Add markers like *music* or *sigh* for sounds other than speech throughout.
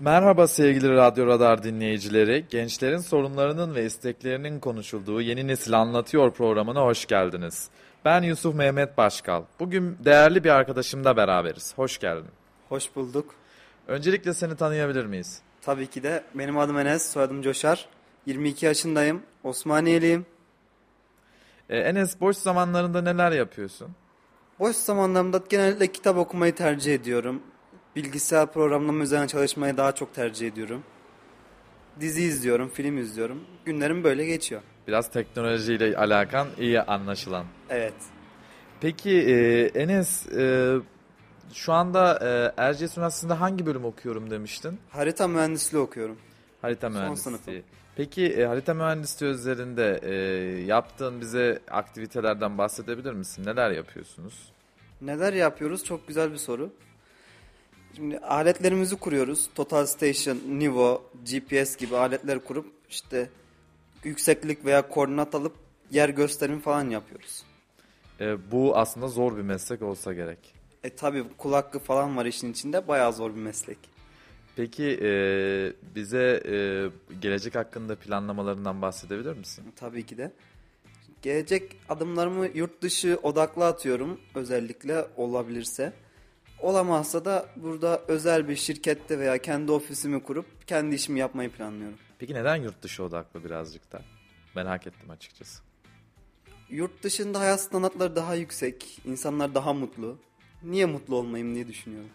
Merhaba sevgili Radyo Radar dinleyicileri. Gençlerin sorunlarının ve isteklerinin konuşulduğu Yeni Nesil Anlatıyor programına hoş geldiniz. Ben Yusuf Mehmet Başkal. Bugün değerli bir arkadaşımla beraberiz. Hoş geldin. Hoş bulduk. Öncelikle seni tanıyabilir miyiz? Tabii ki de benim adım Enes, soyadım Coşar. 22 yaşındayım, Osmaniyeliyim. Ee, Enes boş zamanlarında neler yapıyorsun? Boş zamanlarımda genellikle kitap okumayı tercih ediyorum. Bilgisayar programlama üzerine çalışmayı daha çok tercih ediyorum. Dizi izliyorum, film izliyorum. Günlerim böyle geçiyor. Biraz teknolojiyle alakan iyi anlaşılan. Evet. Peki e, Enes e, şu anda e, Erciyes Üniversitesi'nde hangi bölüm okuyorum demiştin? Harita mühendisliği okuyorum. Harita Son mühendisliği. sınıfım. Peki e, harita mühendisliği üzerinde e, yaptığın bize aktivitelerden bahsedebilir misin? Neler yapıyorsunuz? Neler yapıyoruz? Çok güzel bir soru. Şimdi aletlerimizi kuruyoruz. Total Station, Nivo, GPS gibi aletler kurup işte yükseklik veya koordinat alıp yer gösterimi falan yapıyoruz. E, bu aslında zor bir meslek olsa gerek. E tabi kul hakkı falan var işin içinde. Bayağı zor bir meslek. Peki e, bize e, gelecek hakkında planlamalarından bahsedebilir misin? Tabii ki de. Gelecek adımlarımı yurt dışı odaklı atıyorum özellikle olabilirse. Olamazsa da burada özel bir şirkette veya kendi ofisimi kurup kendi işimi yapmayı planlıyorum. Peki neden yurt dışı odaklı birazcık da? Merak ettim açıkçası. Yurt dışında hayat standartları daha yüksek, insanlar daha mutlu. Niye mutlu olmayayım diye düşünüyorum.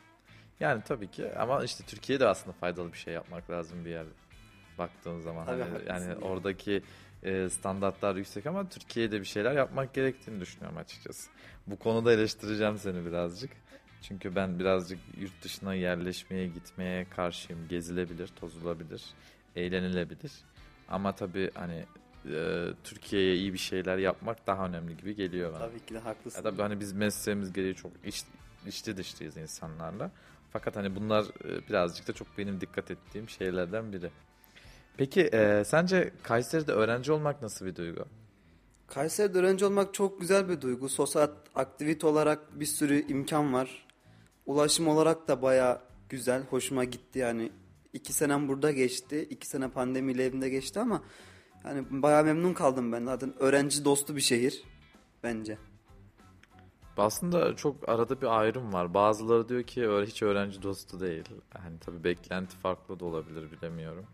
Yani tabii ki ama işte Türkiye'de aslında faydalı bir şey yapmak lazım bir yerde baktığın zaman. Tabii, Hani yani yani. oradaki e, standartlar yüksek ama Türkiye'de bir şeyler yapmak gerektiğini düşünüyorum açıkçası. Bu konuda eleştireceğim seni birazcık. Çünkü ben birazcık yurt dışına yerleşmeye, gitmeye karşıyım. Gezilebilir, tozulabilir, eğlenilebilir. Ama tabii hani e, Türkiye'ye iyi bir şeyler yapmak daha önemli gibi geliyor bana. Tabii ki de haklısın. Ya tabii hani biz mesleğimiz gereği çok iç, içli dışlıyız insanlarla. Fakat hani bunlar e, birazcık da çok benim dikkat ettiğim şeylerden biri. Peki e, sence Kayseri'de öğrenci olmak nasıl bir duygu? Kayseri'de öğrenci olmak çok güzel bir duygu. Sosyal aktivite olarak bir sürü imkan var. Ulaşım olarak da baya güzel. Hoşuma gitti yani. İki senem burada geçti. iki sene pandemiyle evimde geçti ama yani baya memnun kaldım ben. Zaten öğrenci dostu bir şehir bence. Aslında çok arada bir ayrım var. Bazıları diyor ki hiç öğrenci dostu değil. Hani tabii beklenti farklı da olabilir bilemiyorum.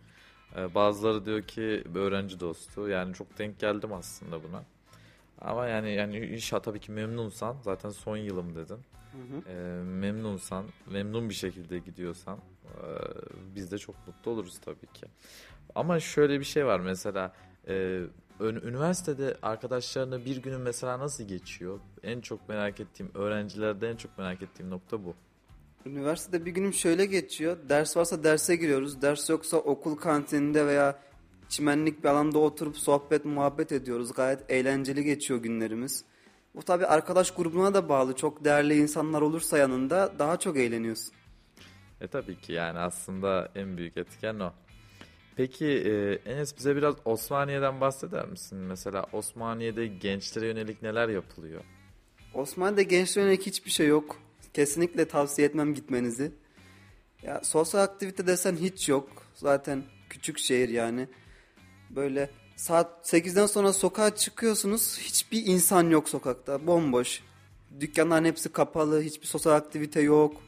E, bazıları diyor ki öğrenci dostu. Yani çok denk geldim aslında buna. Ama yani yani inşallah tabii ki memnunsan zaten son yılım dedin. E, memnunsan, memnun bir şekilde gidiyorsan e, biz de çok mutlu oluruz tabii ki. Ama şöyle bir şey var mesela e, üniversitede arkadaşlarına bir günün mesela nasıl geçiyor? En çok merak ettiğim, öğrencilerde en çok merak ettiğim nokta bu. Üniversitede bir günüm şöyle geçiyor. Ders varsa derse giriyoruz. Ders yoksa okul kantininde veya çimenlik bir alanda oturup sohbet muhabbet ediyoruz. Gayet eğlenceli geçiyor günlerimiz. Bu tabii arkadaş grubuna da bağlı. Çok değerli insanlar olursa yanında daha çok eğleniyorsun. E tabii ki yani aslında en büyük etken o. Peki e, Enes bize biraz Osmaniye'den bahseder misin? Mesela Osmaniye'de gençlere yönelik neler yapılıyor? Osmanlı'da gençlere yönelik hiçbir şey yok. Kesinlikle tavsiye etmem gitmenizi. Ya sosyal aktivite desen hiç yok. Zaten küçük şehir yani. Böyle saat 8'den sonra sokağa çıkıyorsunuz. Hiçbir insan yok sokakta. Bomboş. Dükkanların hepsi kapalı. Hiçbir sosyal aktivite yok.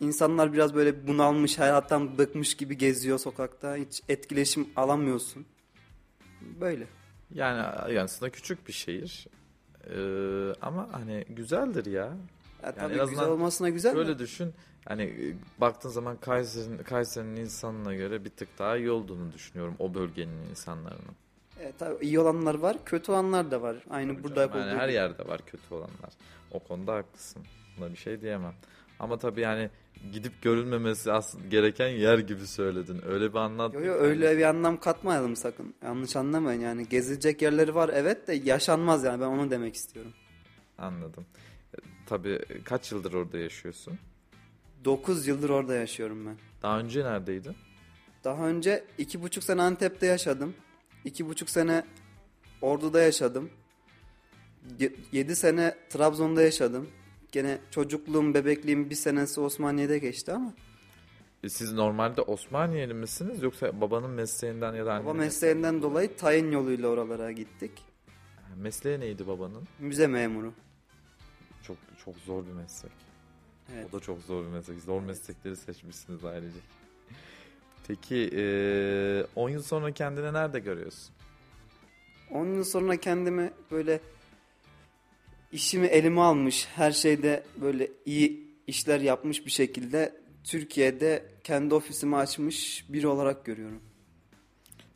İnsanlar biraz böyle bunalmış, hayattan bıkmış gibi geziyor sokakta. Hiç etkileşim alamıyorsun. Böyle. Yani, yani aslında küçük bir şehir. E, ama hani güzeldir ya. Ya tabii en azından güzel olmasına güzel Şöyle mi? düşün. Hani baktığın zaman Kayseri'nin Kayseri'nin insanına göre bir tık daha iyi olduğunu düşünüyorum o bölgenin insanların. E, tabii iyi olanlar var, kötü olanlar da var. Aynı burada Yani olduğu her gibi. yerde var kötü olanlar. O konuda haklısın. Buna bir şey diyemem. Ama tabii yani gidip görülmemesi aslında gereken yer gibi söyledin. Öyle bir anlat. Yo yo öyle bir anlam katmayalım sakın. Yanlış anlamayın yani. Gezilecek yerleri var evet de yaşanmaz yani ben onu demek istiyorum. Anladım. E, Tabii kaç yıldır orada yaşıyorsun? 9 yıldır orada yaşıyorum ben. Daha önce neredeydin? Daha önce iki buçuk sene Antep'te yaşadım. İki buçuk sene Ordu'da yaşadım. 7 sene Trabzon'da yaşadım. Gene çocukluğum, bebekliğim bir senesi Osmaniye'de geçti ama Siz normalde Osmaniyeli misiniz yoksa babanın mesleğinden ya da Baba annenin mesleğinden dolayı tayin yoluyla oralara gittik. mesleği- neydi babanın? Müze memuru. Çok çok zor bir meslek. Evet. O da çok zor bir meslek. Zor meslekleri seçmişsiniz ayrıca. Peki 10 yıl sonra kendini nerede görüyorsun? 10 yıl sonra kendimi böyle işimi elime almış, her şeyde böyle iyi işler yapmış bir şekilde Türkiye'de kendi ofisimi açmış biri olarak görüyorum.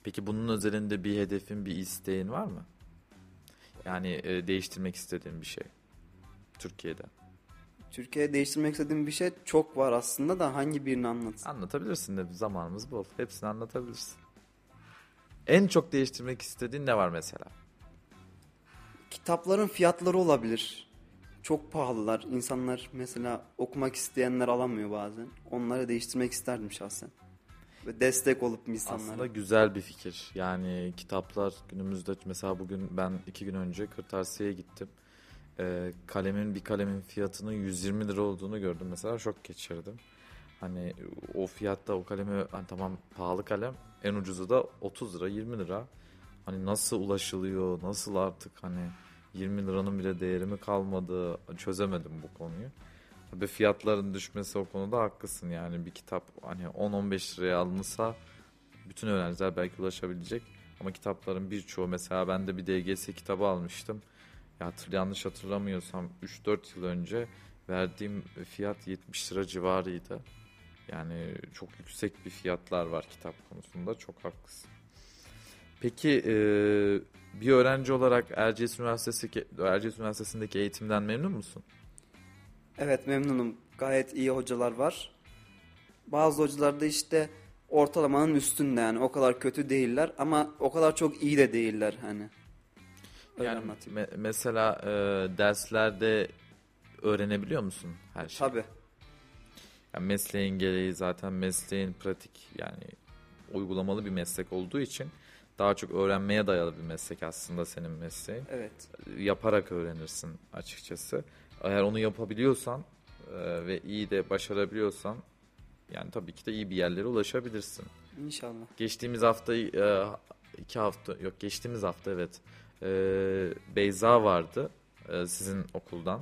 Peki bunun özelinde bir hedefin, bir isteğin var mı? Yani e, değiştirmek istediğin bir şey. Türkiye'de. Türkiye'de değiştirmek istediğim bir şey çok var aslında da hangi birini anlatsın? Anlatabilirsin de zamanımız bol. Hepsini anlatabilirsin. En çok değiştirmek istediğin ne var mesela? Kitapların fiyatları olabilir. Çok pahalılar. İnsanlar mesela okumak isteyenler alamıyor bazen. Onları değiştirmek isterdim şahsen. Ve destek olup insanlara. Aslında güzel bir fikir. Yani kitaplar günümüzde mesela bugün ben iki gün önce kırtasiyeye gittim. Ee, kalemin bir kalemin fiyatının 120 lira olduğunu gördüm mesela şok geçirdim. Hani o fiyatta o kalemi hani tamam pahalı kalem en ucuzu da 30 lira 20 lira. Hani nasıl ulaşılıyor nasıl artık hani 20 liranın bile değeri mi kalmadı çözemedim bu konuyu. Tabii fiyatların düşmesi o konuda haklısın yani bir kitap hani 10-15 liraya alınsa bütün öğrenciler belki ulaşabilecek. Ama kitapların birçoğu mesela ben de bir DGS kitabı almıştım. Ya hatır, yanlış hatırlamıyorsam 3-4 yıl önce verdiğim fiyat 70 lira civarıydı. Yani çok yüksek bir fiyatlar var kitap konusunda çok haklısın. Peki e, bir öğrenci olarak Erciyes Üniversitesi Erciyes Üniversitesi'ndeki eğitimden memnun musun? Evet memnunum. Gayet iyi hocalar var. Bazı hocalar da işte ortalamanın üstünde yani o kadar kötü değiller ama o kadar çok iyi de değiller hani. Öyle yani anlatayım. me- mesela e, derslerde öğrenebiliyor musun her şeyi? Tabii. Yani mesleğin gereği zaten mesleğin pratik yani uygulamalı bir meslek olduğu için daha çok öğrenmeye dayalı bir meslek aslında senin mesleğin. Evet. Yaparak öğrenirsin açıkçası. Eğer onu yapabiliyorsan e, ve iyi de başarabiliyorsan yani tabii ki de iyi bir yerlere ulaşabilirsin. İnşallah. Geçtiğimiz hafta e, iki hafta yok geçtiğimiz hafta evet e, Beyza vardı e, sizin okuldan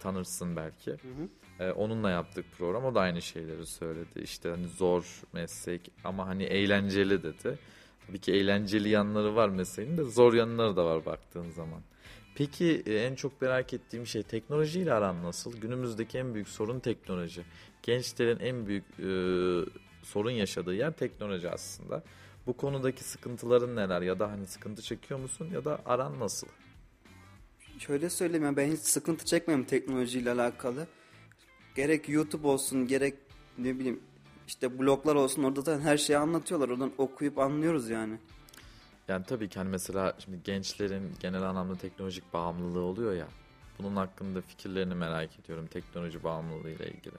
tanırsın belki. Hı hı. E, onunla yaptık program o da aynı şeyleri söyledi işte hani zor meslek ama hani eğlenceli dedi. Tabii ki eğlenceli yanları var mesleğin de zor yanları da var baktığın zaman. Peki e, en çok merak ettiğim şey teknolojiyle aran nasıl? Günümüzdeki en büyük sorun teknoloji. Gençlerin en büyük e, sorun yaşadığı yer teknoloji aslında. Bu konudaki sıkıntıların neler ya da hani sıkıntı çekiyor musun ya da aran nasıl? Şöyle söyleyeyim ya ben hiç sıkıntı çekmiyorum teknolojiyle alakalı. Gerek YouTube olsun gerek ne bileyim işte bloglar olsun orada da her şeyi anlatıyorlar. Oradan okuyup anlıyoruz yani. Yani tabii ki hani mesela şimdi gençlerin genel anlamda teknolojik bağımlılığı oluyor ya. Bunun hakkında fikirlerini merak ediyorum teknoloji bağımlılığı ile ilgili.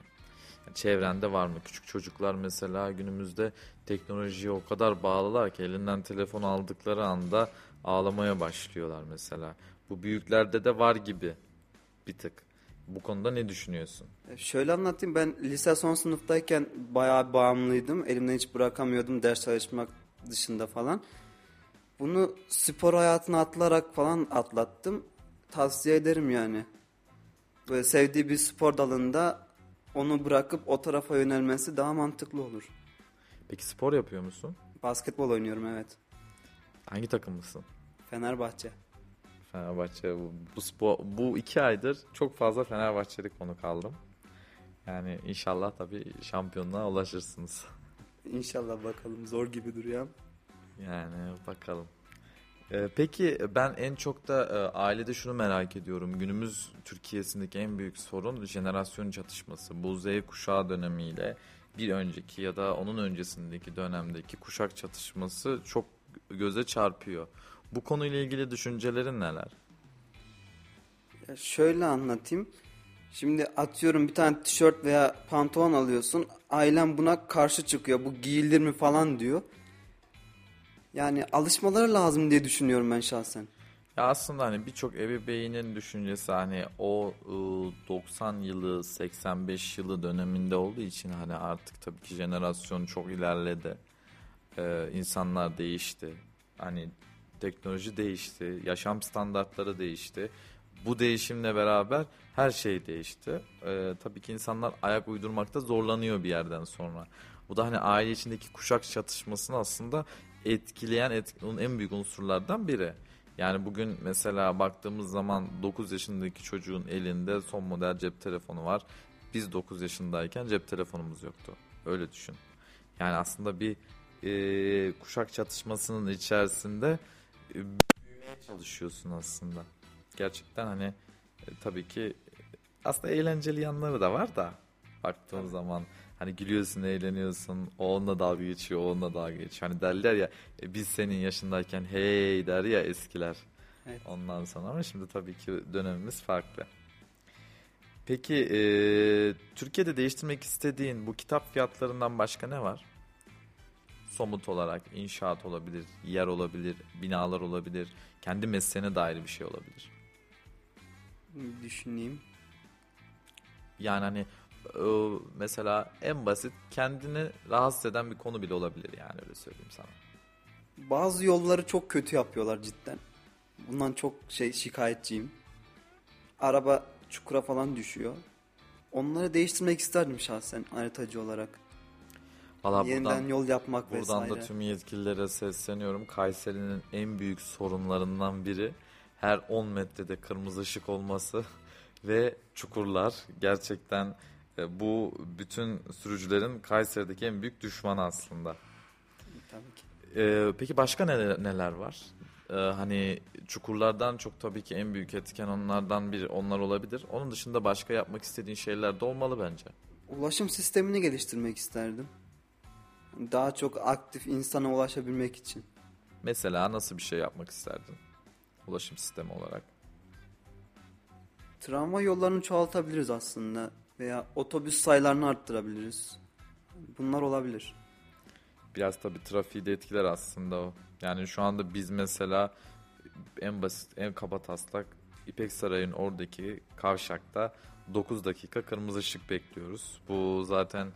Çevrende var mı? Küçük çocuklar mesela günümüzde teknolojiye o kadar bağlılar ki elinden telefon aldıkları anda ağlamaya başlıyorlar mesela. Bu büyüklerde de var gibi bir tık. Bu konuda ne düşünüyorsun? E, Şöyle anlatayım ben lise son sınıftayken bayağı bağımlıydım. Elimden hiç bırakamıyordum ders çalışmak dışında falan. Bunu spor hayatına atlanarak falan atlattım. Tavsiye ederim yani. Böyle sevdiği bir spor dalında onu bırakıp o tarafa yönelmesi daha mantıklı olur. Peki spor yapıyor musun? Basketbol oynuyorum evet. Hangi takımlısın? Fenerbahçe. Fenerbahçe bu, bu spor bu iki aydır çok fazla Fenerbahçeli konu kaldım. Yani inşallah tabii şampiyonluğa ulaşırsınız. İnşallah bakalım zor gibi duruyor. Yani bakalım. Ee, peki ben en çok da e, ailede şunu merak ediyorum. Günümüz Türkiye'sindeki en büyük sorun jenerasyon çatışması. Bu Z kuşağı dönemiyle bir önceki ya da onun öncesindeki dönemdeki kuşak çatışması çok göze çarpıyor. Bu konuyla ilgili düşüncelerin neler? Ya şöyle anlatayım. Şimdi atıyorum bir tane tişört veya pantolon alıyorsun. Ailen buna karşı çıkıyor. Bu giyilir mi falan diyor. Yani alışmaları lazım diye düşünüyorum ben şahsen. Ya aslında hani birçok ebeveynin düşüncesi hani o ıı, 90 yılı 85 yılı döneminde olduğu için hani artık tabii ki jenerasyon çok ilerledi. Ee, insanlar değişti. Hani teknoloji değişti, yaşam standartları değişti. Bu değişimle beraber her şey değişti. Ee, tabii ki insanlar ayak uydurmakta zorlanıyor bir yerden sonra. Bu da hani aile içindeki kuşak çatışmasını aslında etkileyen et, onun en büyük unsurlardan biri. Yani bugün mesela baktığımız zaman 9 yaşındaki çocuğun elinde son model cep telefonu var. Biz 9 yaşındayken cep telefonumuz yoktu. Öyle düşün. Yani aslında bir e, kuşak çatışmasının içerisinde e, büyümeye çalışıyorsun aslında. Gerçekten hani e, tabii ki aslında eğlenceli yanları da var da baktığın Tabii. zaman hani gülüyorsun, eğleniyorsun. O onunla dalga geçiyor, o onunla dalga geçiyor. Hani derler ya e, biz senin yaşındayken hey der ya eskiler. Evet. Ondan sonra ama şimdi tabii ki dönemimiz farklı. Peki e, Türkiye'de değiştirmek istediğin bu kitap fiyatlarından başka ne var? Somut olarak inşaat olabilir, yer olabilir, binalar olabilir, kendi mesleğine dair bir şey olabilir. Düşüneyim. Yani hani mesela en basit kendini rahatsız eden bir konu bile olabilir yani öyle söyleyeyim sana. Bazı yolları çok kötü yapıyorlar cidden. Bundan çok şey şikayetçiyim. Araba çukura falan düşüyor. Onları değiştirmek isterdim şahsen haritacı olarak. Valla Yeniden buradan, yol yapmak buradan vesaire. da tüm yetkililere sesleniyorum. Kayseri'nin en büyük sorunlarından biri her 10 metrede kırmızı ışık olması *laughs* ve çukurlar. Gerçekten bu bütün sürücülerin Kayseri'deki en büyük düşmanı aslında. Tabii ki. Ee, peki başka neler, neler var? Ee, hani çukurlardan çok tabii ki en büyük etken onlardan biri onlar olabilir. Onun dışında başka yapmak istediğin şeyler de olmalı bence. Ulaşım sistemini geliştirmek isterdim. Daha çok aktif insana ulaşabilmek için. Mesela nasıl bir şey yapmak isterdin? Ulaşım sistemi olarak. Tramvay yollarını çoğaltabiliriz aslında. Veya otobüs sayılarını arttırabiliriz. Bunlar olabilir. Biraz tabii trafiği de etkiler aslında o. Yani şu anda biz mesela en basit, en kaba taslak İpek Sarayı'nın oradaki kavşakta 9 dakika kırmızı ışık bekliyoruz. Bu zaten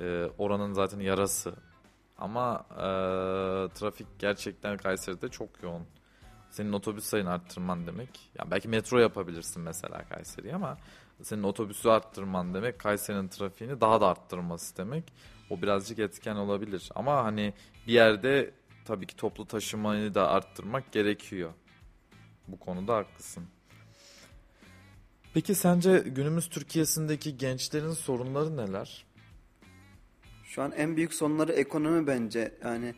e, oranın zaten yarası. Ama e, trafik gerçekten Kayseri'de çok yoğun. Senin otobüs sayını arttırman demek. Ya belki metro yapabilirsin mesela Kayseri'ye ama senin otobüsü arttırman demek Kayseri'nin trafiğini daha da arttırması demek. O birazcık etken olabilir. Ama hani bir yerde tabii ki toplu taşımayı da arttırmak gerekiyor. Bu konuda haklısın. Peki sence günümüz Türkiye'sindeki gençlerin sorunları neler? Şu an en büyük sorunları ekonomi bence. Yani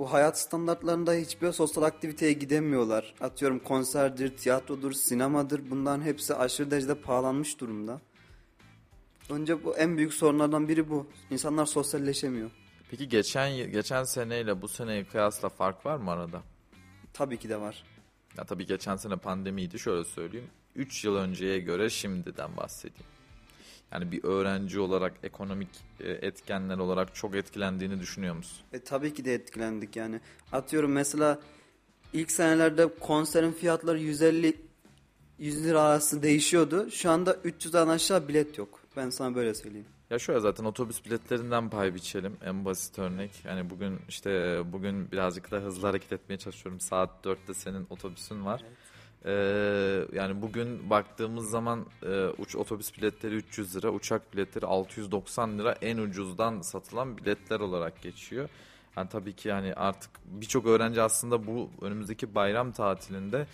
bu hayat standartlarında hiçbir sosyal aktiviteye gidemiyorlar. Atıyorum konserdir, tiyatrodur, sinemadır. Bunların hepsi aşırı derecede pahalanmış durumda. Önce bu en büyük sorunlardan biri bu. İnsanlar sosyalleşemiyor. Peki geçen geçen seneyle bu seneyi kıyasla fark var mı arada? Tabii ki de var. Ya tabii geçen sene pandemiydi şöyle söyleyeyim. 3 yıl önceye göre şimdiden bahsedeyim. Yani bir öğrenci olarak ekonomik e, etkenler olarak çok etkilendiğini düşünüyor musun? E tabii ki de etkilendik yani. Atıyorum mesela ilk senelerde konserin fiyatları 150 100 lira arası değişiyordu. Şu anda 300'den aşağı bilet yok. Ben sana böyle söyleyeyim. Ya şöyle zaten otobüs biletlerinden pay biçelim. En basit örnek. Yani bugün işte e, bugün birazcık da hızlı hareket etmeye çalışıyorum. Saat 4'te senin otobüsün var. Ee, yani bugün baktığımız zaman e, uç otobüs biletleri 300 lira, uçak biletleri 690 lira en ucuzdan satılan biletler olarak geçiyor. Yani tabii ki yani artık birçok öğrenci aslında bu önümüzdeki bayram tatilinde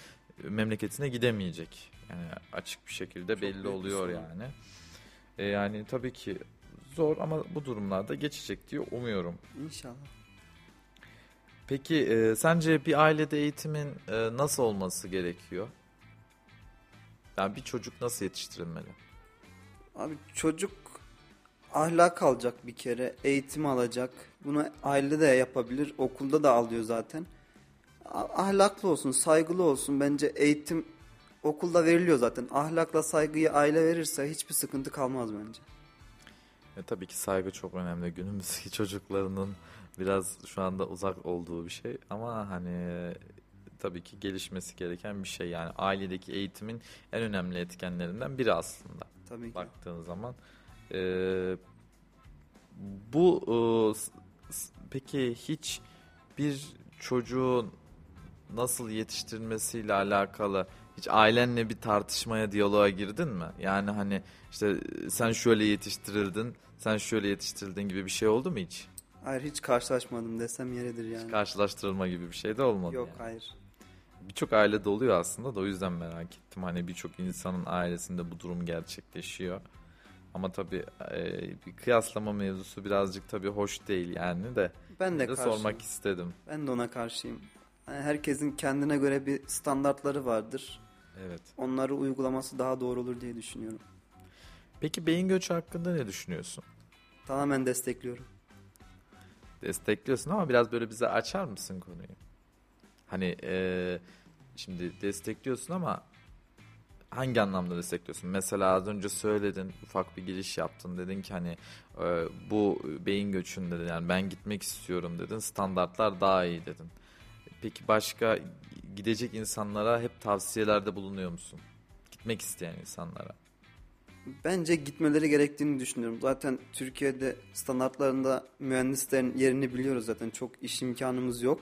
e, memleketine gidemeyecek. Yani açık bir şekilde belli büyük bir oluyor yani. E, yani tabii ki zor ama bu durumlarda geçecek diye umuyorum. İnşallah. Peki e, sence bir ailede eğitimin e, nasıl olması gerekiyor? Yani bir çocuk nasıl yetiştirilmeli? Abi çocuk ahlak alacak bir kere, eğitim alacak. Bunu aile de yapabilir, okulda da alıyor zaten. Ahlaklı olsun, saygılı olsun. Bence eğitim okulda veriliyor zaten. Ahlakla saygıyı aile verirse hiçbir sıkıntı kalmaz bence. E, tabii ki saygı çok önemli. Günümüzdeki *laughs* çocuklarının biraz şu anda uzak olduğu bir şey. Ama hani tabii ki gelişmesi gereken bir şey. Yani ailedeki eğitimin en önemli etkenlerinden biri aslında. Tabii ki. Baktığın zaman. Ee, bu e, peki hiç bir çocuğun nasıl yetiştirilmesiyle alakalı hiç ailenle bir tartışmaya, diyaloğa girdin mi? Yani hani işte sen şöyle yetiştirildin, sen şöyle yetiştirildin gibi bir şey oldu mu hiç? Hayır hiç karşılaşmadım desem yeridir yani. Karşılaştırılma gibi bir şey de olmadı. Yok yani. hayır. Birçok ailede oluyor aslında da o yüzden merak ettim. Hani birçok insanın ailesinde bu durum gerçekleşiyor. Ama tabii e, bir kıyaslama mevzusu birazcık tabii hoş değil yani de. Ben de de sormak istedim. Ben de ona karşıyım. Yani herkesin kendine göre bir standartları vardır. Evet. Onları uygulaması daha doğru olur diye düşünüyorum. Peki beyin göçü hakkında ne düşünüyorsun? Tamamen destekliyorum. Destekliyorsun ama biraz böyle bize açar mısın konuyu? Hani e, şimdi destekliyorsun ama hangi anlamda destekliyorsun? Mesela az önce söyledin, ufak bir giriş yaptın. Dedin ki hani e, bu beyin göçünde dedin, yani ben gitmek istiyorum dedin. Standartlar daha iyi dedin. Peki başka gidecek insanlara hep tavsiyelerde bulunuyor musun? Gitmek isteyen insanlara. Bence gitmeleri gerektiğini düşünüyorum. Zaten Türkiye'de standartlarında mühendislerin yerini biliyoruz zaten. Çok iş imkanımız yok.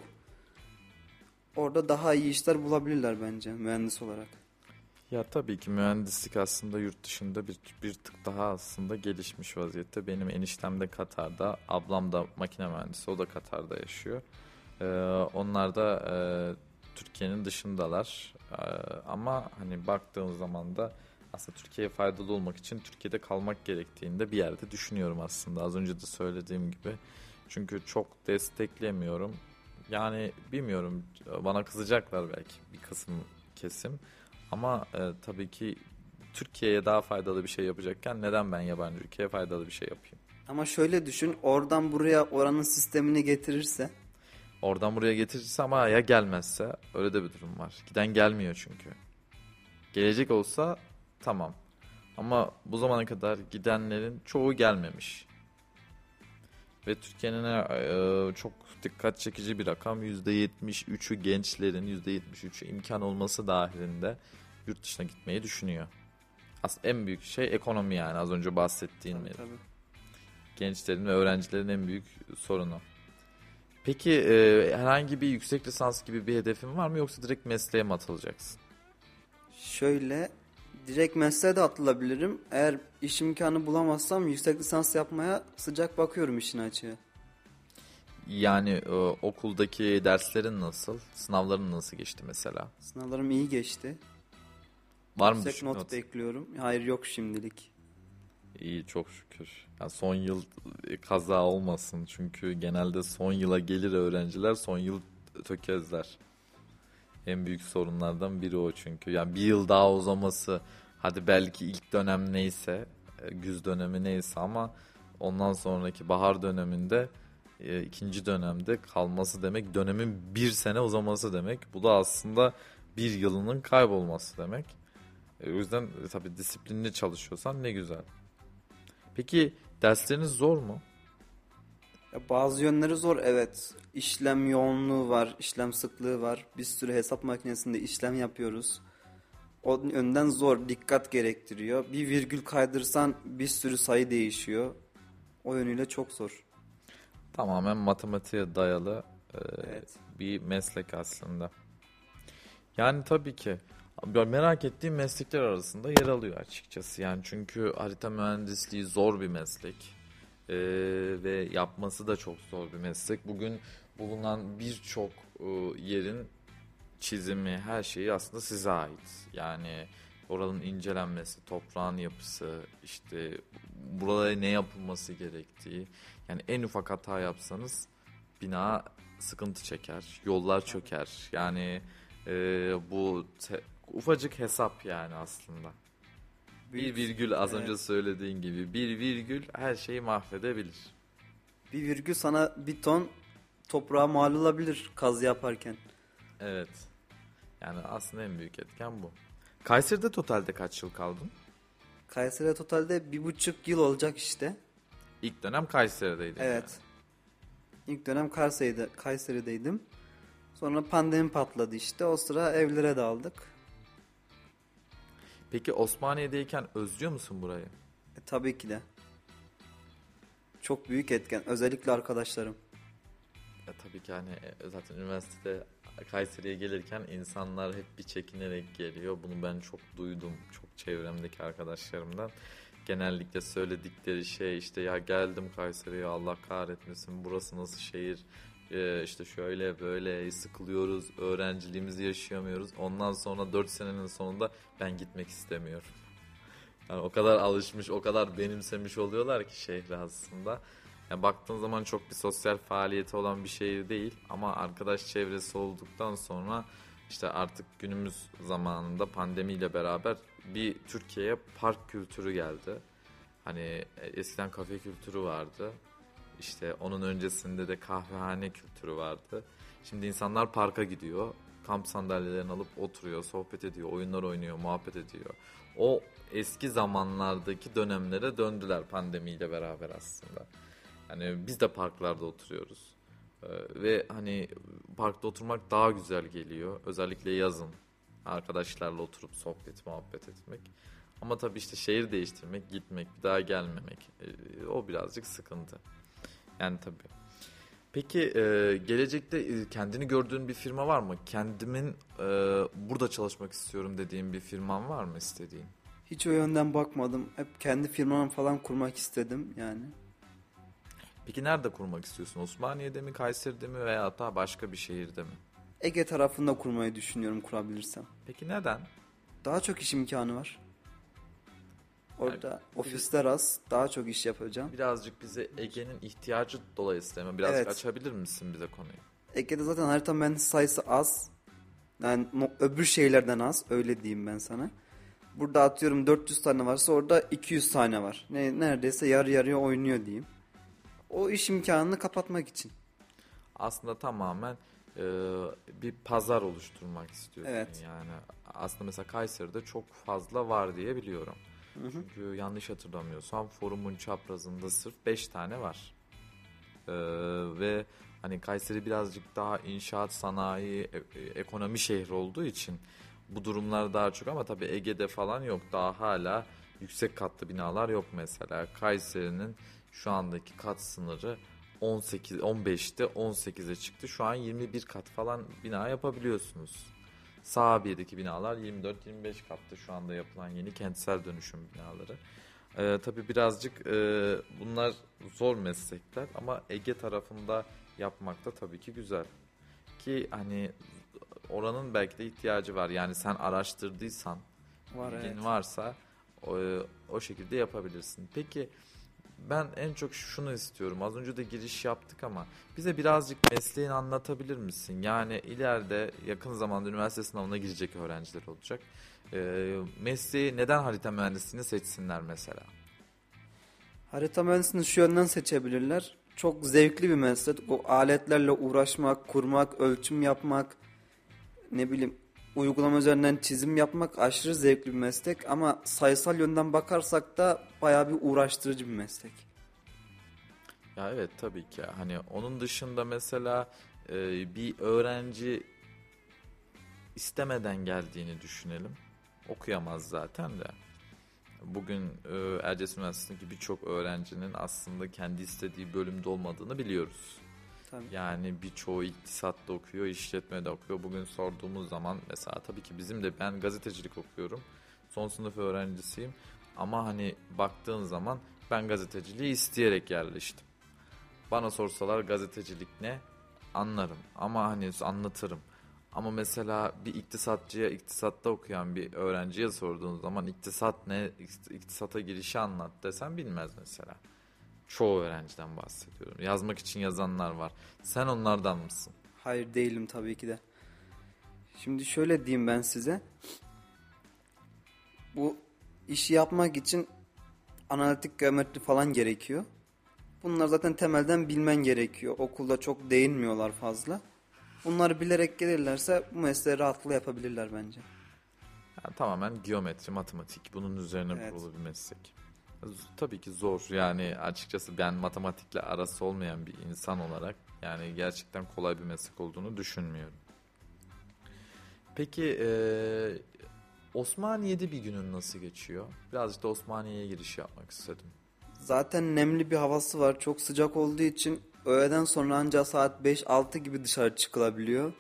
Orada daha iyi işler bulabilirler bence mühendis olarak. Ya tabii ki mühendislik aslında yurt dışında bir, bir tık daha aslında gelişmiş vaziyette. Benim eniştem de Katar'da, ablam da makine mühendisi, o da Katar'da yaşıyor. Ee, onlar da e, Türkiye'nin dışındalar. Ee, ama hani baktığım zaman da aslında Türkiye'ye faydalı olmak için Türkiye'de kalmak gerektiğini de bir yerde düşünüyorum aslında. Az önce de söylediğim gibi. Çünkü çok desteklemiyorum. Yani bilmiyorum bana kızacaklar belki bir kısım kesim. Ama e, tabii ki Türkiye'ye daha faydalı bir şey yapacakken neden ben yabancı ülkeye faydalı bir şey yapayım? Ama şöyle düşün oradan buraya oranın sistemini getirirse Oradan buraya getirirse ama ya gelmezse öyle de bir durum var. Giden gelmiyor çünkü. Gelecek olsa tamam. Ama bu zamana kadar gidenlerin çoğu gelmemiş. Ve Türkiye'nin e, çok dikkat çekici bir rakam. %73'ü gençlerin %73'ü imkan olması dahilinde yurt dışına gitmeyi düşünüyor. Aslında en büyük şey ekonomi yani az önce bahsettiğin Tabii, tabii. Gençlerin ve öğrencilerin en büyük sorunu. Peki e, herhangi bir yüksek lisans gibi bir hedefin var mı yoksa direkt mesleğe mi atılacaksın? Şöyle direkt mesleğe de atılabilirim. Eğer iş imkanı bulamazsam yüksek lisans yapmaya sıcak bakıyorum işin açığı. Yani e, okuldaki derslerin nasıl? Sınavların nasıl geçti mesela? Sınavlarım iyi geçti. Var mı Yüksek not, not? bekliyorum. Hayır yok şimdilik. İyi çok şükür. Ya son yıl e, kaza olmasın çünkü genelde son yıla gelir öğrenciler son yıl tökezler. En büyük sorunlardan biri o çünkü. Yani bir yıl daha uzaması hadi belki ilk dönem neyse e, güz dönemi neyse ama ondan sonraki bahar döneminde e, ikinci dönemde kalması demek dönemin bir sene uzaması demek. Bu da aslında bir yılının kaybolması demek. E, o yüzden e, tabii disiplinli çalışıyorsan ne güzel. Peki dersleriniz zor mu? Ya bazı yönleri zor evet. İşlem yoğunluğu var, işlem sıklığı var. Bir sürü hesap makinesinde işlem yapıyoruz. O yönden zor, dikkat gerektiriyor. Bir virgül kaydırsan bir sürü sayı değişiyor. O yönüyle çok zor. Tamamen matematiğe dayalı e, Evet. bir meslek aslında. Yani tabii ki merak ettiğim meslekler arasında yer alıyor açıkçası. Yani çünkü harita mühendisliği zor bir meslek E, ve yapması da çok zor bir meslek. Bugün bulunan birçok e, yerin çizimi, her şeyi aslında size ait. Yani oranın incelenmesi, toprağın yapısı, işte buralara ne yapılması gerektiği. Yani en ufak hata yapsanız bina sıkıntı çeker, yollar çöker. Yani e, bu te- ufacık hesap yani aslında. Bir virgül az Evet. önce söylediğin gibi bir virgül her şeyi mahvedebilir. Bir virgül sana bir ton toprağa mal olabilir kazı yaparken. Evet. Yani aslında en büyük etken bu. Kayseri'de totalde kaç yıl kaldın? Kayseri'de totalde bir buçuk yıl olacak işte. İlk dönem Kayseri'deydin. Evet. İlk dönem Kayseri'de, Kayseri'deydim. Sonra pandemi patladı işte. O sıra evlere daldık. Peki Osmaniye'deyken özlüyor musun burayı? E, tabii ki de. Çok büyük etken. Özellikle arkadaşlarım. Ya tabii ki hani e, zaten üniversitede Kayseri'ye gelirken insanlar hep bir çekinerek geliyor. Bunu ben çok duydum. Çok çevremdeki arkadaşlarımdan. Genellikle söyledikleri şey işte ya geldim Kayseri'ye Allah kahretmesin burası nasıl şehir ee, işte şöyle böyle sıkılıyoruz öğrenciliğimizi yaşayamıyoruz. Ondan sonra 4 senenin sonunda ben gitmek istemiyorum. Yani o kadar alışmış o kadar benimsemiş oluyorlar ki şehri aslında. Yani baktığın zaman çok bir sosyal faaliyeti olan bir şehir değil ama arkadaş çevresi olduktan sonra işte artık günümüz zamanında pandemiyle beraber bir Türkiye'ye park kültürü geldi. Hani eskiden kafe kültürü vardı. İşte onun öncesinde de kahvehane kültürü vardı. Şimdi insanlar parka gidiyor. Kamp sandalyelerini alıp oturuyor, sohbet ediyor, oyunlar oynuyor, muhabbet ediyor. O eski zamanlardaki dönemlere döndüler pandemiyle beraber aslında. Hani biz de parklarda oturuyoruz. Ee, ve hani parkta oturmak daha güzel geliyor. Özellikle yazın arkadaşlarla oturup sohbet, muhabbet etmek. Ama tabii işte şehir değiştirmek, gitmek, bir daha gelmemek e, o birazcık sıkıntı. Yani tabii. Peki e, gelecekte e, kendini gördüğün bir firma var mı? Kendimin e, burada çalışmak istiyorum dediğin bir firman var mı istediğin? Hiç o yönden bakmadım. Hep kendi firmamı falan kurmak istedim yani. Peki nerede kurmak istiyorsun? Osmaniye'de mi, Kayseri'de mi veya hatta başka bir şehirde mi? Ege tarafında kurmayı düşünüyorum kurabilirsem. Peki neden? Daha çok iş imkanı var. Orada yani, ofisler az, daha çok iş yapacağım. Birazcık bize Ege'nin ihtiyacı dolayısıyla? Birazcık evet. açabilir misin bize konuyu? Ege'de zaten harita mühendisi sayısı az. Yani öbür şeylerden az, öyle diyeyim ben sana. Burada atıyorum 400 tane varsa orada 200 tane var. Ne, neredeyse yarı yarıya oynuyor diyeyim. O iş imkanını kapatmak için. Aslında tamamen e, bir pazar oluşturmak istiyorsun evet. yani. Aslında mesela Kayseri'de çok fazla var diye biliyorum. Çünkü yanlış hatırlamıyorsam forumun çaprazında sırf 5 tane var. Ee, ve hani Kayseri birazcık daha inşaat sanayi e, e, ekonomi şehri olduğu için bu durumlar daha çok ama tabii Ege'de falan yok. Daha hala yüksek katlı binalar yok mesela. Kayseri'nin şu andaki kat sınırı 18 15'te 18'e çıktı. Şu an 21 kat falan bina yapabiliyorsunuz. Sahabiye'deki binalar 24-25 kattı şu anda yapılan yeni kentsel dönüşüm binaları. Ee, tabii birazcık e, bunlar zor meslekler ama Ege tarafında yapmak da tabii ki güzel. Ki hani oranın belki de ihtiyacı var. Yani sen araştırdıysan, var, evet. varsa o, o şekilde yapabilirsin. Peki ben en çok şunu istiyorum. Az önce de giriş yaptık ama bize birazcık mesleğini anlatabilir misin? Yani ileride yakın zamanda üniversite sınavına girecek öğrenciler olacak. E, mesleği neden harita mühendisliğini seçsinler mesela? Harita mühendisliğini şu yönden seçebilirler. Çok zevkli bir meslek. O aletlerle uğraşmak, kurmak, ölçüm yapmak, ne bileyim uygulama üzerinden çizim yapmak aşırı zevkli bir meslek ama sayısal yönden bakarsak da bayağı bir uğraştırıcı bir meslek. Ya evet tabii ki. Hani onun dışında mesela e, bir öğrenci istemeden geldiğini düşünelim. Okuyamaz zaten de. Bugün e, Erciyes Üniversitesi'ndeki birçok öğrencinin aslında kendi istediği bölümde olmadığını biliyoruz. Tabii. Yani birçoğu iktisatta okuyor, işletmede okuyor. Bugün sorduğumuz zaman mesela tabii ki bizim de ben gazetecilik okuyorum. Son sınıf öğrencisiyim. Ama hani baktığın zaman ben gazeteciliği isteyerek yerleştim. Bana sorsalar gazetecilik ne anlarım ama hani anlatırım. Ama mesela bir iktisatçıya iktisatta okuyan bir öğrenciye sorduğun zaman iktisat ne, iktisata girişi anlat desem bilmez mesela. Çoğu öğrenciden bahsediyorum. Yazmak için yazanlar var. Sen onlardan mısın? Hayır değilim tabii ki de. Şimdi şöyle diyeyim ben size. Bu işi yapmak için analitik geometri falan gerekiyor. Bunlar zaten temelden bilmen gerekiyor. Okulda çok değinmiyorlar fazla. Bunları bilerek gelirlerse bu mesleği rahatlıkla yapabilirler bence. Yani tamamen geometri, matematik bunun üzerine evet. kurulu bir meslek. Tabii ki zor yani açıkçası ben matematikle arası olmayan bir insan olarak yani gerçekten kolay bir meslek olduğunu düşünmüyorum. Peki e, Osmaniye'de bir günün nasıl geçiyor? Birazcık da Osmaniye'ye giriş yapmak istedim. Zaten nemli bir havası var. Çok sıcak olduğu için öğleden sonra ancak saat 5-6 gibi dışarı çıkılabiliyor.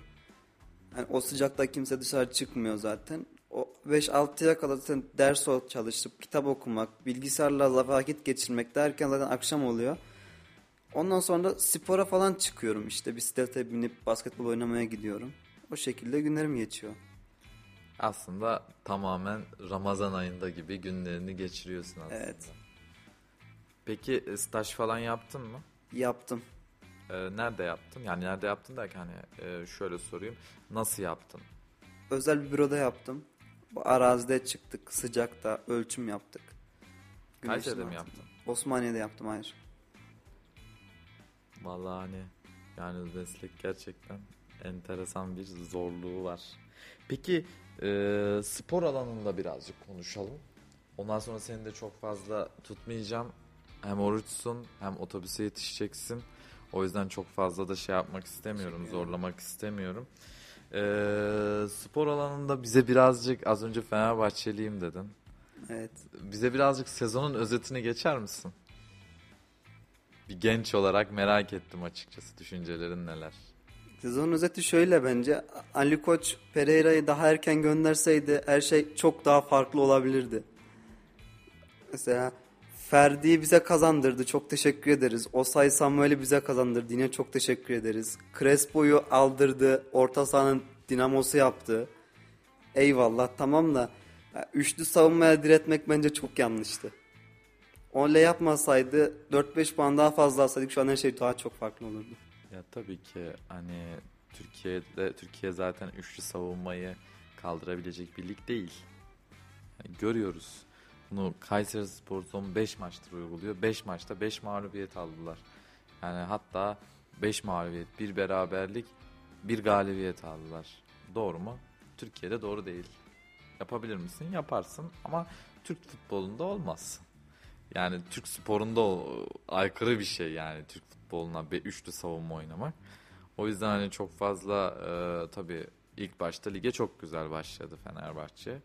Yani o sıcakta kimse dışarı çıkmıyor zaten. O 5-6'ya kadar zaten ders çalışıp kitap okumak, bilgisayarla vakit geçirmek derken zaten akşam oluyor. Ondan sonra spora falan çıkıyorum işte bisiklete binip basketbol oynamaya gidiyorum. O şekilde günlerim geçiyor. Aslında tamamen Ramazan ayında gibi günlerini geçiriyorsun aslında. Evet. Peki e, staj falan yaptın mı? Yaptım. Ee, nerede yaptın? Yani nerede yaptın derken hani e, şöyle sorayım. Nasıl yaptın? Özel bir büroda yaptım. Bu arazide çıktık sıcakta ölçüm yaptık. Güneşin Kayseri'de mi altında. yaptın? Osmaniye'de yaptım hayır. Vallahi hani yani meslek gerçekten enteresan bir zorluğu var. Peki e, spor alanında birazcık konuşalım. Ondan sonra seni de çok fazla tutmayacağım. Hem oruçsun hem otobüse yetişeceksin. O yüzden çok fazla da şey yapmak istemiyorum, zorlamak istemiyorum. E, spor alanında bize birazcık az önce Fenerbahçeliyim dedin. Evet. Bize birazcık sezonun özetini geçer misin? Bir genç olarak merak ettim açıkçası düşüncelerin neler? Sezonun özeti şöyle bence. Ali Koç Pereira'yı daha erken gönderseydi her şey çok daha farklı olabilirdi. Mesela Ferdi'yi bize kazandırdı. Çok teşekkür ederiz. Osay Samuel'i bize kazandırdı. Yine çok teşekkür ederiz. Crespo'yu aldırdı. Orta sahanın dinamosu yaptı. Eyvallah tamam da üçlü savunmaya diretmek bence çok yanlıştı. Öyle yapmasaydı 4-5 puan daha fazla alsaydık şu an her şey daha çok farklı olurdu. Ya tabii ki hani Türkiye'de Türkiye zaten üçlü savunmayı kaldırabilecek bir lig değil. Yani görüyoruz. Bunu Kayseri Spor son 5 maçtır uyguluyor. 5 maçta 5 mağlubiyet aldılar. Yani hatta 5 mağlubiyet, bir beraberlik, bir galibiyet aldılar. Doğru mu? Türkiye'de doğru değil. Yapabilir misin? Yaparsın ama Türk futbolunda olmaz. Yani Türk sporunda o- aykırı bir şey yani Türk futboluna bir üçlü savunma oynamak. O yüzden hani çok fazla e, tabii ilk başta lige çok güzel başladı Fenerbahçe.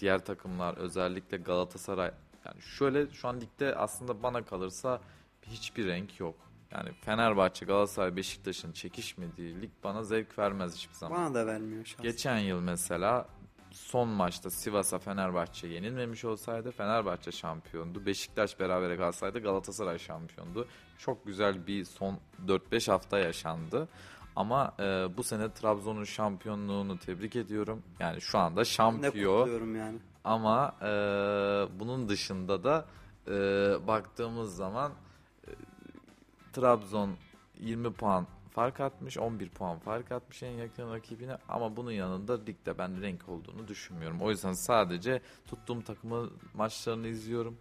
Diğer takımlar özellikle Galatasaray yani şöyle şu an ligde aslında bana kalırsa hiçbir renk yok. Yani Fenerbahçe, Galatasaray, Beşiktaş'ın çekişmediği lig bana zevk vermez hiçbir zaman. Bana da vermiyor şahsen. Geçen yıl mesela son maçta Sivas'a Fenerbahçe yenilmemiş olsaydı Fenerbahçe şampiyondu. Beşiktaş berabere kalsaydı Galatasaray şampiyondu. Çok güzel bir son 4-5 hafta yaşandı. Ama e, bu sene Trabzon'un şampiyonluğunu tebrik ediyorum. Yani şu anda Ne şampiyon. kutluyorum yani. Ama e, bunun dışında da e, baktığımız zaman e, Trabzon 20 puan fark atmış, 11 puan fark atmış en yakın rakibine ama bunun yanında ligde ben renk olduğunu düşünmüyorum. O yüzden sadece tuttuğum takımın maçlarını izliyorum.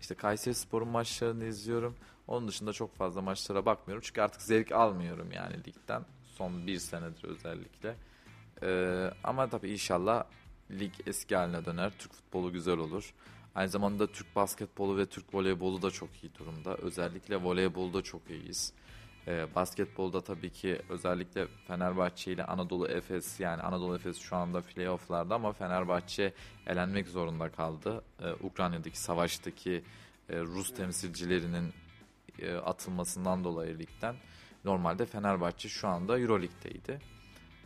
İşte Kayseri Spor'un maçlarını izliyorum. Onun dışında çok fazla maçlara bakmıyorum. Çünkü artık zevk almıyorum yani ligden. Son bir senedir özellikle. Ee, ama tabii inşallah lig eski haline döner. Türk futbolu güzel olur. Aynı zamanda Türk basketbolu ve Türk voleybolu da çok iyi durumda. Özellikle voleybolda çok iyiyiz. Ee, basketbolda tabii ki özellikle Fenerbahçe ile Anadolu Efes yani Anadolu Efes şu anda playofflarda ama Fenerbahçe elenmek zorunda kaldı. Ee, Ukrayna'daki savaştaki e, Rus temsilcilerinin e, atılmasından dolayı ligden. Normalde Fenerbahçe şu anda Euroleague'deydi.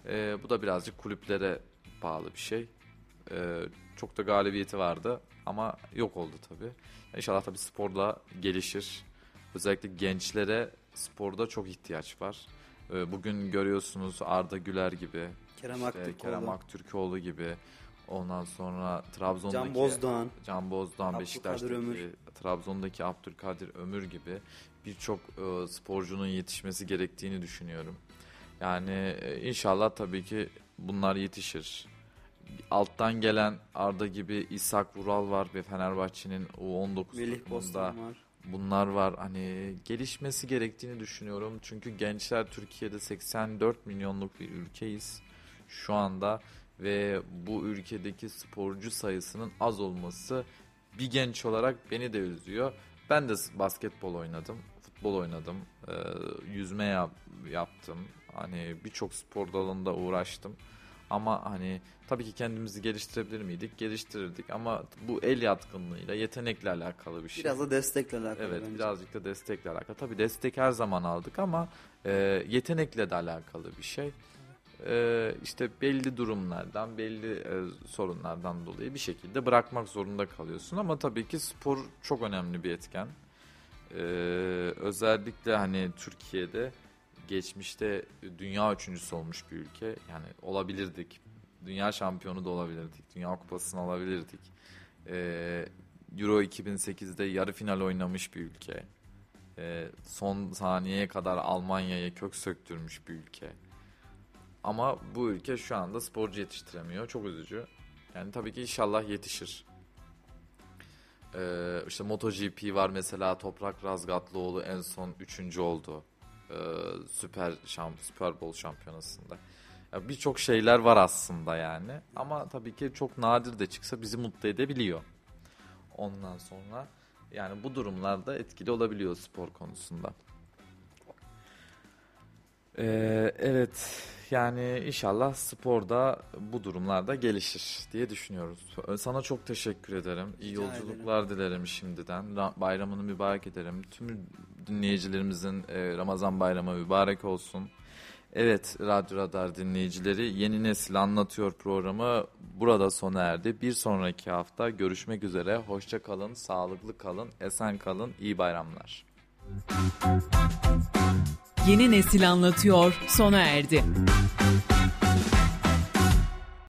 Ee, bu da birazcık kulüplere bağlı bir şey. Ee, çok da galibiyeti vardı ama yok oldu tabii. İnşallah tabii sporla gelişir. Özellikle gençlere sporda çok ihtiyaç var. Ee, bugün görüyorsunuz Arda Güler gibi, Kerem işte Aktürkoğlu, Kerem Aktürkoğlu gibi. Ondan sonra Trabzon'daki Can Bozdoğan. Can Bozdoğan, Beşiktaş'taki, Ömür. Trabzon'daki Abdülkadir Ömür gibi birçok e, sporcunun yetişmesi gerektiğini düşünüyorum. Yani e, inşallah tabii ki bunlar yetişir. Alttan gelen Arda gibi İshak Vural var ve Fenerbahçe'nin U19 Melih takımında bunlar var. Hani gelişmesi gerektiğini düşünüyorum. Çünkü gençler Türkiye'de 84 milyonluk bir ülkeyiz şu anda ve bu ülkedeki sporcu sayısının az olması bir genç olarak beni de üzüyor. Ben de basketbol oynadım, futbol oynadım, e, yüzme yap- yaptım. Hani birçok spor dalında uğraştım. Ama hani tabii ki kendimizi geliştirebilir miydik? Geliştirirdik ama bu el yatkınlığıyla, yetenekle alakalı bir şey. Biraz da destekle alakalı. Evet bence. birazcık da destekle alakalı. Tabii destek her zaman aldık ama e, yetenekle de alakalı bir şey. E, işte belli durumlardan, belli e, sorunlardan dolayı bir şekilde bırakmak zorunda kalıyorsun. Ama tabii ki spor çok önemli bir etken. E, özellikle hani Türkiye'de geçmişte dünya üçüncüsü olmuş bir ülke. Yani olabilirdik. Dünya şampiyonu da olabilirdik. Dünya kupasını alabilirdik. E, Euro 2008'de yarı final oynamış bir ülke. Ee, son saniyeye kadar Almanya'ya kök söktürmüş bir ülke. Ama bu ülke şu anda sporcu yetiştiremiyor. Çok üzücü. Yani tabii ki inşallah yetişir. Ee, işte MotoGP var mesela Toprak Razgatlıoğlu en son üçüncü oldu. Ee, Süper şamp Super Bowl şampiyonasında. Ya Birçok şeyler var aslında yani. Ama tabii ki çok nadir de çıksa bizi mutlu edebiliyor. Ondan sonra yani bu durumlarda etkili olabiliyor spor konusunda. Ee, evet yani inşallah sporda bu durumlarda gelişir diye düşünüyoruz. Sana çok teşekkür ederim. İyi Rica yolculuklar dilerim şimdiden. Ra- Bayramını mübarek ederim. Tüm dinleyicilerimizin e, Ramazan bayramı mübarek olsun. Evet Radyo Radar dinleyicileri Yeni Nesil Anlatıyor programı burada sona erdi. Bir sonraki hafta görüşmek üzere. Hoşça kalın, sağlıklı kalın, esen kalın, iyi bayramlar. Yeni nesil anlatıyor sona erdi.